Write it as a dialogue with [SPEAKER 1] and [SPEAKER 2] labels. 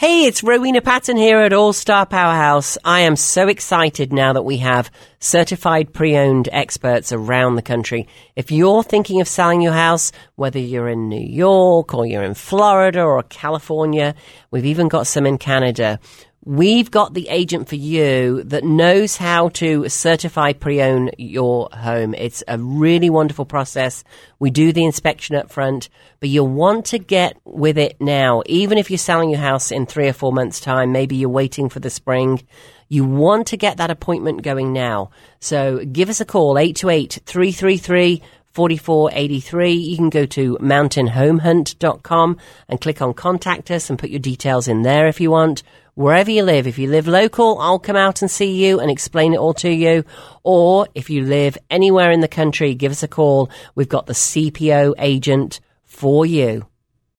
[SPEAKER 1] Hey, it's Rowena Patton here at All Star Powerhouse. I am so excited now that we have certified pre-owned experts around the country. If you're thinking of selling your house, whether you're in New York or you're in Florida or California, we've even got some in Canada. We've got the agent for you that knows how to certify pre-own your home. It's a really wonderful process. We do the inspection up front, but you'll want to get with it now. Even if you're selling your house in three or four months time, maybe you're waiting for the spring. You want to get that appointment going now. So give us a call, 828 333 4483. You can go to mountainhomehunt.com and click on contact us and put your details in there if you want. Wherever you live, if you live local, I'll come out and see you and explain it all to you. Or if you live anywhere in the country, give us a call. We've got the CPO agent for you.